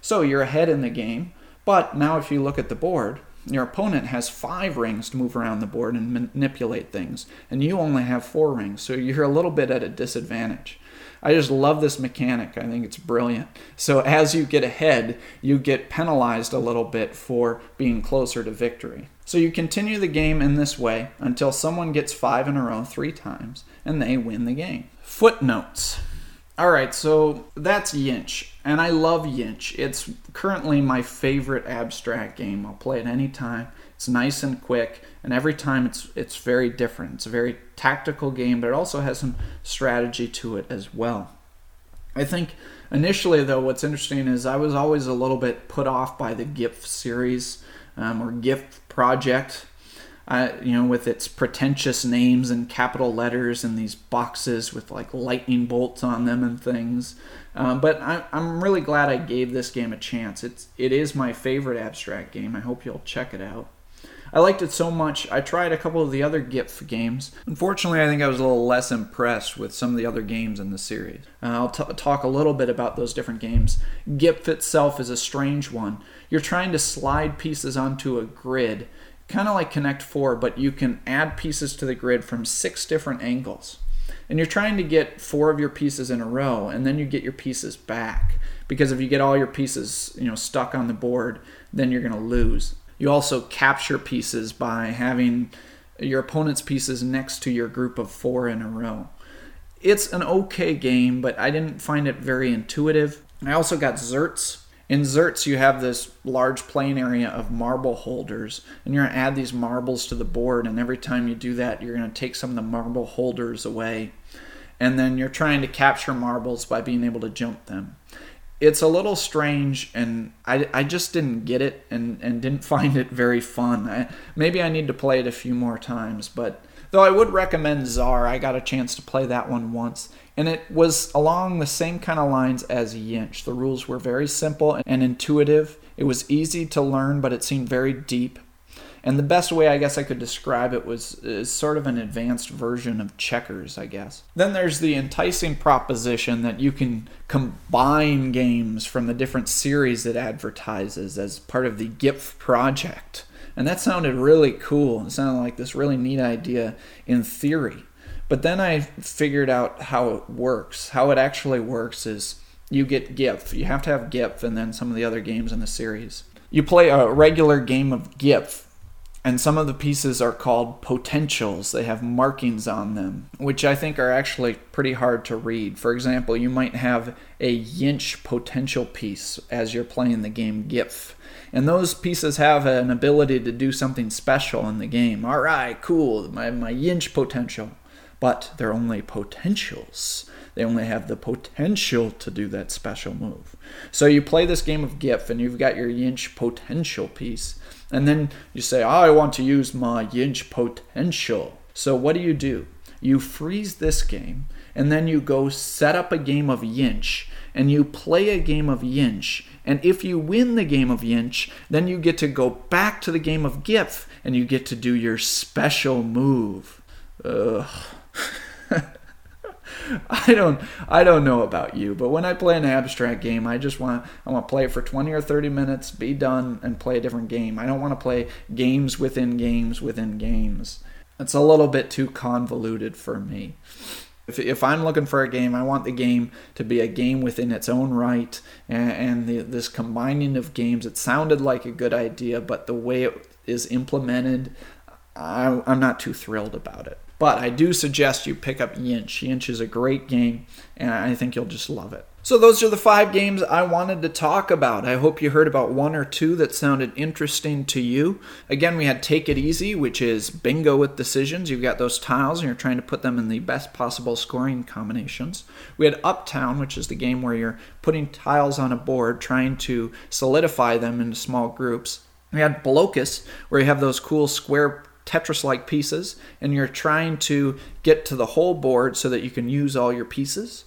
So you're ahead in the game, but now if you look at the board, your opponent has five rings to move around the board and manipulate things, and you only have four rings, so you're a little bit at a disadvantage. I just love this mechanic. I think it's brilliant. So as you get ahead, you get penalized a little bit for being closer to victory. So you continue the game in this way until someone gets five in a row three times and they win the game. Footnotes. All right, so that's YINSH, and I love YINSH. It's currently my favorite abstract game. I'll play it anytime. It's nice and quick, and every time it's it's very different. It's a very tactical game, but it also has some strategy to it as well. I think initially, though, what's interesting is I was always a little bit put off by the GIPF series um, or GIPF project you know, with its pretentious names and capital letters and these boxes with like lightning bolts on them and things. Um, but I, I'm really glad I gave this game a chance. It's it is my favorite abstract game. I hope you'll check it out. I liked it so much. I tried a couple of the other GIPF games. Unfortunately, I think I was a little less impressed with some of the other games in the series. Uh, I'll t- talk a little bit about those different games. GIPF itself is a strange one. You're trying to slide pieces onto a grid kind of like Connect 4, but you can add pieces to the grid from six different angles. And you're trying to get four of your pieces in a row, and then you get your pieces back. Because if you get all your pieces, you know, stuck on the board, then you're going to lose. You also capture pieces by having your opponent's pieces next to your group of four in a row. It's an okay game, but I didn't find it very intuitive. I also got ZÈRTZ, in ZÈRTZ, you have this large playing area of marble holders, and you're going to add these marbles to the board, and every time you do that, you're going to take some of the marble holders away. And then you're trying to capture marbles by being able to jump them. It's a little strange, and I, I just didn't get it and, and didn't (laughs) find it very fun. I, maybe I need to play it a few more times, but Though I would recommend TZAAR. I got a chance to play that one once, and it was along the same kind of lines as YINSH. The rules were very simple and intuitive. It was easy to learn, but it seemed very deep. And the best way I guess I could describe it was is sort of an advanced version of checkers, I guess. Then there's the enticing proposition that you can combine games from the different series it advertises as part of the GIPF project. And that sounded really cool. It sounded like this really neat idea in theory. But then I figured out how it works. How it actually works is you get GIPF. You have to have GIPF and then some of the other games in the series. You play a regular game of GIPF and some of the pieces are called potentials. They have markings on them, which I think are actually pretty hard to read. For example, you might have a YINSH potential piece as you're playing the game GIPF. And those pieces have an ability to do something special in the game. All right, cool, my, my YINSH potential. But they're only potentials. They only have the potential to do that special move. So you play this game of GIPF and you've got your YINSH potential piece and then you say, I want to use my YINSH potential. So what do you do? You freeze this game, and then you go set up a game of YINSH, and you play a game of YINSH. And if you win the game of YINSH, then you get to go back to the game of GIPF, and you get to do your special move. Ugh. (laughs) (laughs) I don't I don't know about you, but when I play an abstract game, I just want I want to play it for 20 or 30 minutes, be done and play a different game. I don't want to play games within games within games. It's a little bit too convoluted for me. If, if I'm looking for a game, I want the game to be a game within its own right, and, and the, this combining of games. It sounded like a good idea, but the way it is implemented, I, I'm not too thrilled about it. But I do suggest you pick up YINSH. YINSH is a great game, and I think you'll just love it. So, those are the five games I wanted to talk about. I hope you heard about one or two that sounded interesting to you. Again, we had Take It Easy, which is bingo with decisions. You've got those tiles and you're trying to put them in the best possible scoring combinations. We had Uptown, which is the game where you're putting tiles on a board, trying to solidify them into small groups. We had Blokus, where you have those cool square Tetris like pieces, and you're trying to get to the whole board so that you can use all your pieces.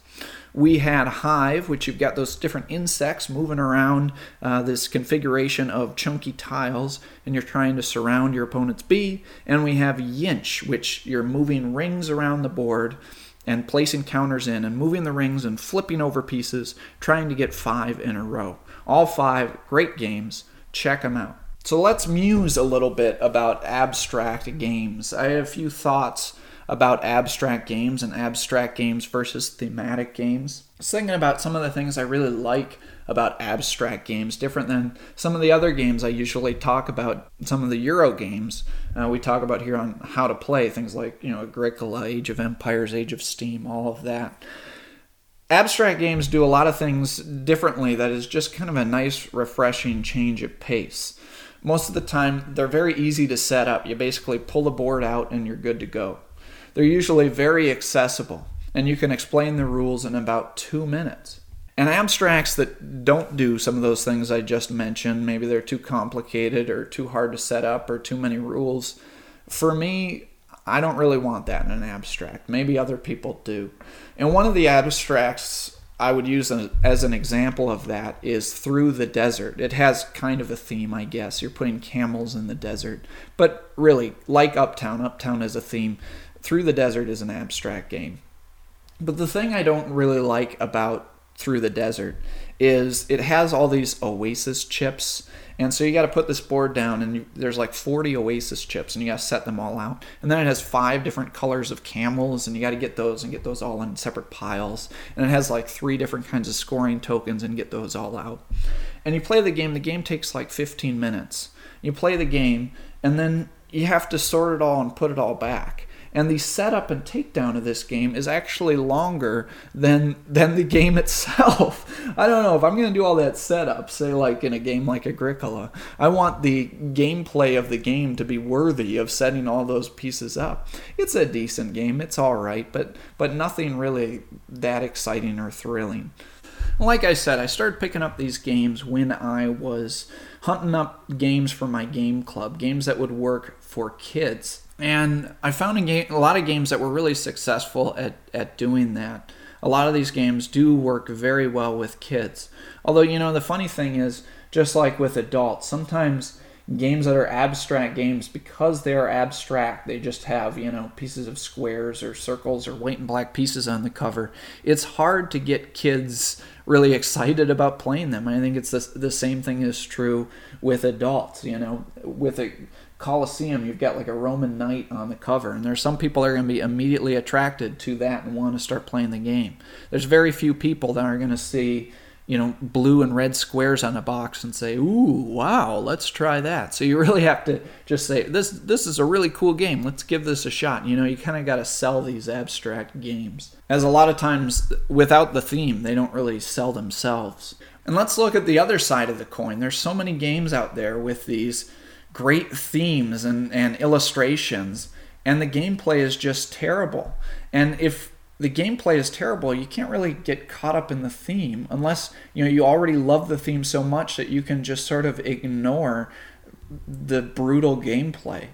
We had Hive, which you've got those different insects moving around uh, this configuration of chunky tiles, and you're trying to surround your opponent's bee. And we have YINSH, which you're moving rings around the board and placing counters in and moving the rings and flipping over pieces, trying to get five in a row. All five great games. Check them out. So let's muse a little bit about abstract games. I have a few thoughts about abstract games and abstract games versus thematic games. I was thinking about some of the things I really like about abstract games, different than some of the other games I usually talk about. Some of the Euro games uh, we talk about here on how to play, things like, you know, Agricola, Age of Empires, Age of Steam, all of that. Abstract games do a lot of things differently that is just kind of a nice, refreshing change of pace most of the time they're very easy to set up. You basically pull the board out and you're good to go. They're usually very accessible and you can explain the rules in about two minutes. And abstracts that don't do some of those things I just mentioned, maybe they're too complicated or too hard to set up or too many rules, for me, I don't really want that in an abstract. Maybe other people do. And one of the abstracts I would use as an example of that is Through the Desert. It has kind of a theme, I guess. You're putting camels in the desert. But really, like Uptown, Uptown is a theme. Through the Desert is an abstract game. But the thing I don't really like about Through the Desert is it has all these oasis chips and so you got to put this board down, and you, there's like 40 Oasis chips, and you got to set them all out. And then it has five different colors of camels, and you got to get those and get those all in separate piles. And it has like three different kinds of scoring tokens, and get those all out. And you play the game. The game takes like 15 minutes. You play the game, and then you have to sort it all and put it all back and the setup and takedown of this game is actually longer than than the game (laughs) itself. I don't know if I'm going to do all that setup, say like in a game like Agricola. I want the gameplay of the game to be worthy of setting all those pieces up. It's a decent game. It's all right, but but nothing really that exciting or thrilling. Like I said, I started picking up these games when I was hunting up games for my game club, games that would work for kids. And I found a, game, a lot of games that were really successful at, at doing that. A lot of these games do work very well with kids. Although, you know, the funny thing is, just like with adults, sometimes games that are abstract games because they are abstract they just have you know pieces of squares or circles or white and black pieces on the cover it's hard to get kids really excited about playing them i think it's the, the same thing is true with adults you know with a Colosseum, you've got like a Roman knight on the cover, and there's some people that are going to be immediately attracted to that and want to start playing the game. There's very few people that are going to see you know, blue and red squares on a box and say, "Ooh, wow, let's try that." So you (laughs) really have to just say, "This this is a really cool game. Let's give this a shot." You know, you kind of got to sell these abstract games. As a lot of times without the theme, they don't really sell themselves. And let's look at the other side of the coin. There's so many games out there with these great themes and, and illustrations, and the gameplay is just terrible. And if the gameplay is terrible, you can't really get caught up in the theme unless you know you already love the theme so much that you can just sort of ignore the brutal gameplay.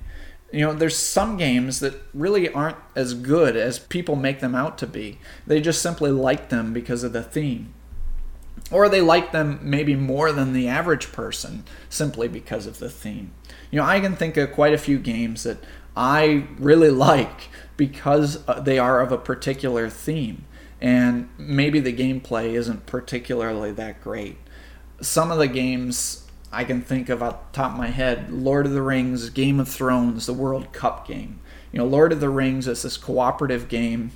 You know, there's some games that really aren't as good as people make them out to be. They just simply like them because of the theme. Or they like them maybe more than the average person simply because of the theme. You know, I can think of quite a few games that I really (laughs) like because uh, they are of a particular theme and maybe the gameplay isn't particularly that great. Some of the games I can think of off the top of my head Lord of the Rings, Game of Thrones, the World Cup game. You know, Lord of the Rings is this cooperative game.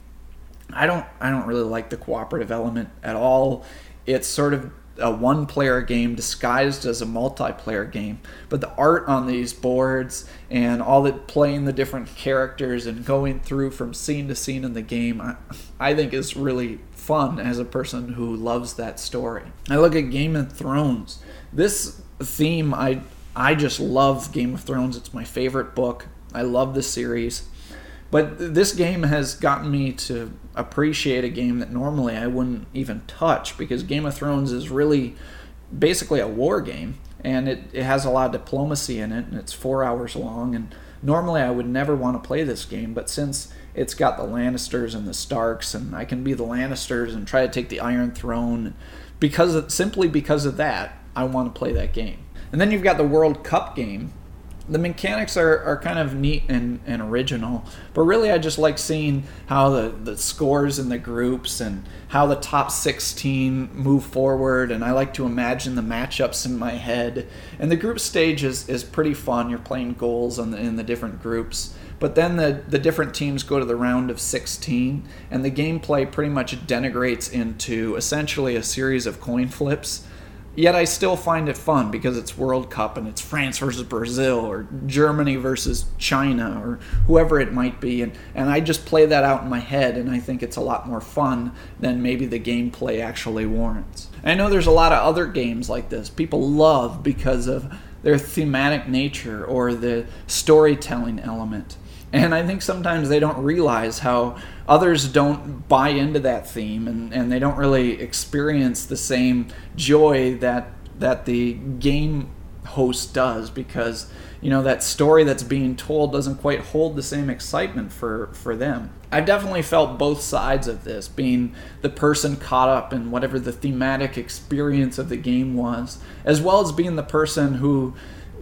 I don't I don't really like the cooperative element at all. It's sort of a one player game disguised as a multiplayer game. But the art on these boards and all the playing the different characters and going through from scene to scene in the game, I, I think is really fun as a person who loves that story. I look at Game of Thrones. This theme, I I just love Game of Thrones. It's my favorite book. I love the series. But this game has gotten me to appreciate a game that normally I wouldn't even touch because Game of Thrones is really basically a war game and it, it has a lot of diplomacy in it and it's four hours long and normally I would never want to play this game but since it's got the Lannisters and the Starks and I can be the Lannisters and try to take the Iron Throne because of, simply because of that I want to play that game. And then you've got the World Cup game the mechanics are, are kind of neat and, and original but really i just like seeing how the, the scores in the groups and how the top 16 move forward and i like to imagine the matchups in my head. And the group stage is, is pretty fun. You're playing goals on the, in the different groups but then the, the different teams go to the round of 16 and the gameplay pretty much denigrates into essentially a series of coin flips Yet I still find it fun because it's World Cup and it's France versus Brazil or Germany versus China or whoever it might be. And, and I just play that out in my head and I think it's a lot more fun than maybe the gameplay actually warrants. I know there's a lot of other games like this people love because of their thematic nature or the storytelling element. And I think sometimes they don't realize how others don't buy into that theme and, and they don't really experience the same joy that that the game host does because you know that story that's being told doesn't quite hold the same excitement for for them. I definitely felt both sides of this being the person caught up in whatever the thematic experience of the game was as well as being the person who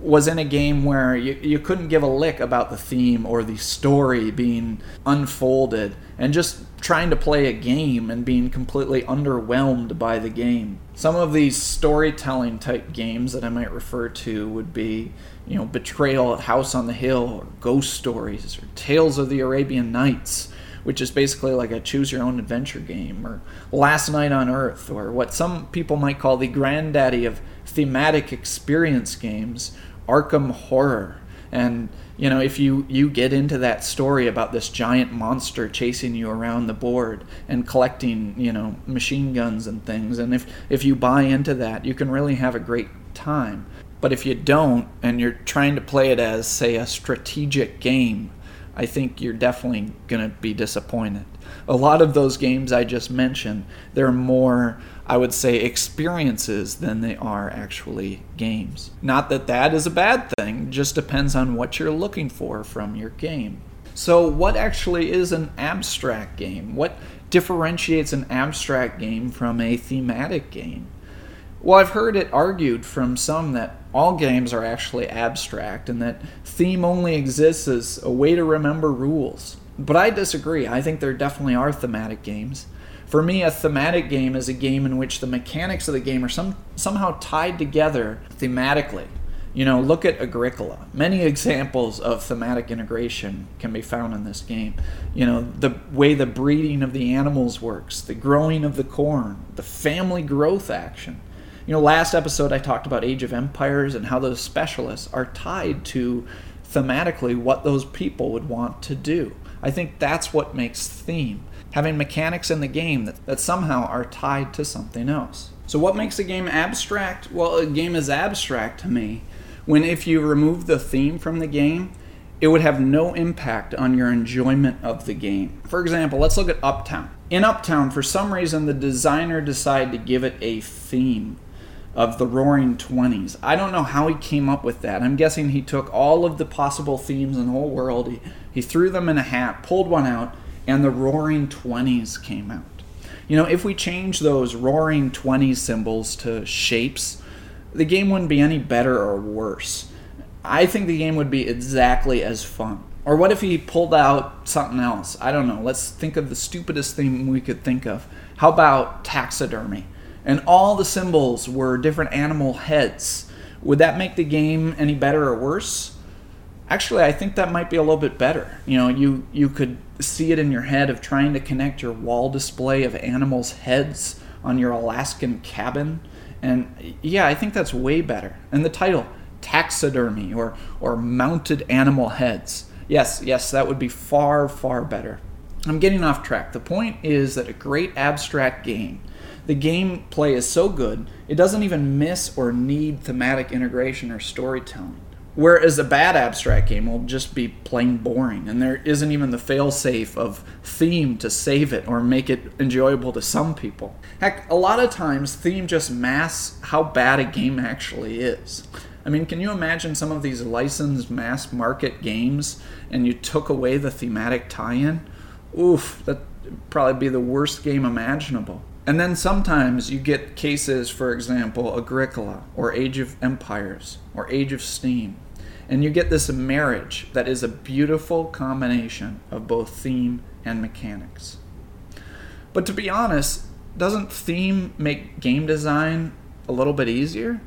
was in a game where you, you couldn't give a lick about the theme or the story being unfolded and just trying to play a game and being completely underwhelmed by the game. Some of these storytelling type games that I might refer to would be, you know, Betrayal at House on the Hill or Ghost Stories or Tales of the Arabian Nights which is basically like a choose your own adventure game, or Last Night on Earth, or what some people might call the granddaddy of thematic experience games, Arkham Horror. And you know, if you you get into that story about this giant monster chasing you around the board and collecting, you know, machine guns and things, and if if you buy into that, you can really have a great time. But if you don't and you're trying to play it as say a strategic game, I think you're definitely going to be disappointed. A lot of those games I just mentioned, they're more, I would say, experiences than they are actually games. Not that that is a bad thing, just depends on what you're looking for from your game. So, what actually is an abstract game? What differentiates an abstract game from a thematic game? Well, I've heard it argued from some that all games are actually abstract and that theme only exists as a way to remember rules. But I disagree. I think there definitely are thematic games. For me, a thematic game is a game in which the mechanics of the game are some, somehow tied together thematically. You know, look at Agricola. Many examples of thematic integration can be found in this game. You know, the way the breeding of the animals works, the growing of the corn, the family growth action you know, last episode I talked about Age of Empires and how those specialists are tied to thematically what those people would want to do. I think that's what makes theme. Having mechanics in the game that, that somehow are tied to something else. So, what makes a game abstract? Well, a game is abstract to me when if you remove the theme from the game, it would have no impact on your enjoyment of the game. For example, let's look at Uptown. In Uptown, for some reason, the designer decided to give it a theme of the Roaring Twenties. I don't know how he came up with that. I'm guessing he took all of the possible themes in the whole world, he, he threw them in a hat, pulled one out, and the Roaring Twenties came out. You know, if we change those Roaring Twenties symbols to shapes, the game wouldn't be any better or worse. I think the game would be exactly as fun. Or what if he pulled out something else? I don't know. Let's think of the stupidest thing we could think of. How about taxidermy? And all the symbols were different animal heads. Would that make the game any better or worse? Actually, I think that might be a little bit better. You know, you you could see it in your head of trying to connect your wall display of animals' heads on your Alaskan cabin. And yeah, I think that's way better. And the title, taxidermy or or mounted animal heads. Yes, yes, that would be far far better. I'm getting off track. The point is that a great abstract game the gameplay is so good, it doesn't even miss or need thematic integration or storytelling. Whereas a bad abstract game will just be plain boring, and there isn't even the failsafe of theme to save it or make it enjoyable to some people. Heck, a lot of times theme just masks how bad a game actually is. I mean, can you imagine some of these licensed mass market games and you took away the thematic tie in? Oof, that'd probably be the worst game imaginable. And then sometimes you get cases, for example, Agricola or Age of Empires or Age of Steam. And you get this marriage that is a beautiful combination of both theme and mechanics. But to be honest, doesn't theme make game design a little bit easier?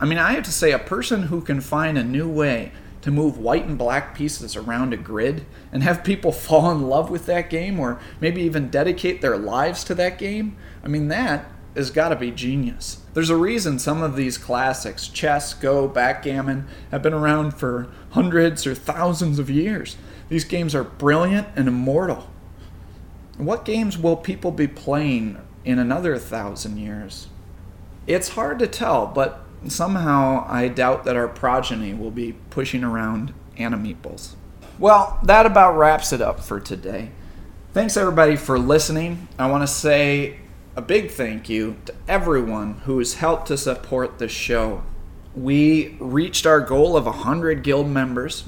I mean, I have to say, a person who can find a new way to move white and black pieces around a grid and have people (laughs) fall in love with that game or maybe even dedicate their lives to that game, I mean, that has got to be genius. There's a reason some of these classics, chess, Go, backgammon, have been around for hundreds or thousands of years. These games are brilliant and immortal. What games will people be playing in another thousand years? It's hard to tell, but somehow I doubt that our progeny will be pushing around animeeples. Well, that about wraps it up for today. Thanks everybody for listening. I want to say a big thank you to everyone who has helped to support the show. We reached our goal of 100 guild members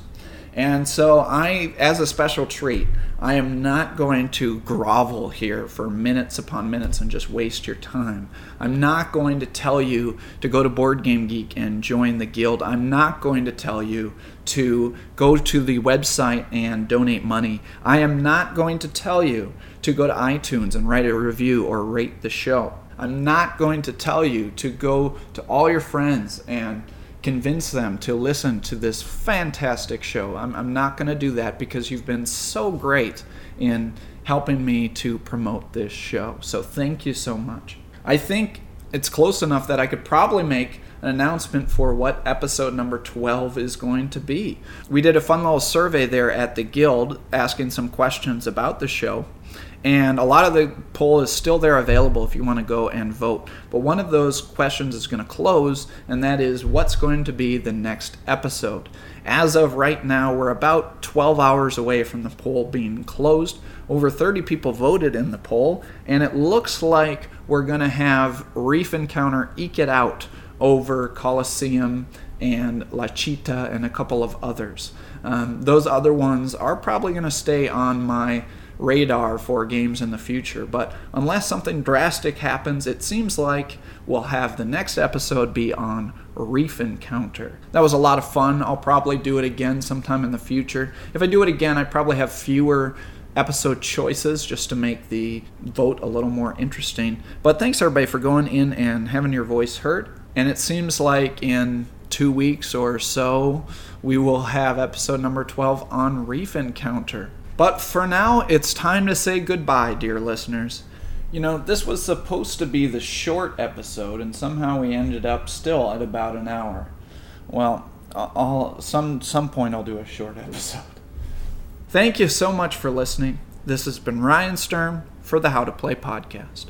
and so I, as a special treat, I am not going to grovel here for minutes upon minutes and just waste your time. I'm not going to tell you to go to Board Game Geek and join the guild. I'm not going to tell you to go to the website and donate money. I am not going to tell you to go to iTunes and write a review or rate the show. I'm not going to tell you to go to all your friends and convince them to listen to this fantastic show. I'm, I'm not going to do that because you've been so great in helping me to promote this show. So thank you so much. I think it's close enough that I could probably make an announcement for what episode number 12 is going to be. We did a fun little survey there at the Guild asking some questions about the show. And a lot of the poll is still there available if you want to go and vote. But one of those questions is going to close, and that is what's going to be the next episode. As of right now, we're about 12 hours away from the poll being closed. Over 30 people voted in the poll, and it looks like we're going to have Reef Encounter eke it out over Coliseum and La Città and a couple of others. Um, those other ones are probably going to stay on my radar for games in the future. But unless something drastic happens, it seems like we'll have the next episode be on Reef Encounter. That was a lot of fun. I'll probably do it again sometime in the future. If I do it again, I probably have fewer episode choices just to make the vote a little more interesting. But thanks everybody for going in and having your voice heard. And it seems like in two weeks or so, we will have episode number 12 on Reef Encounter. But for now, it's time to say goodbye, dear listeners. You know, this was supposed to be the short episode, and somehow we ended up still at about an hour. Well, I'll some some point I'll do a short episode. Thank you so much for listening. This has been Ryan Sturm for the How to Play podcast.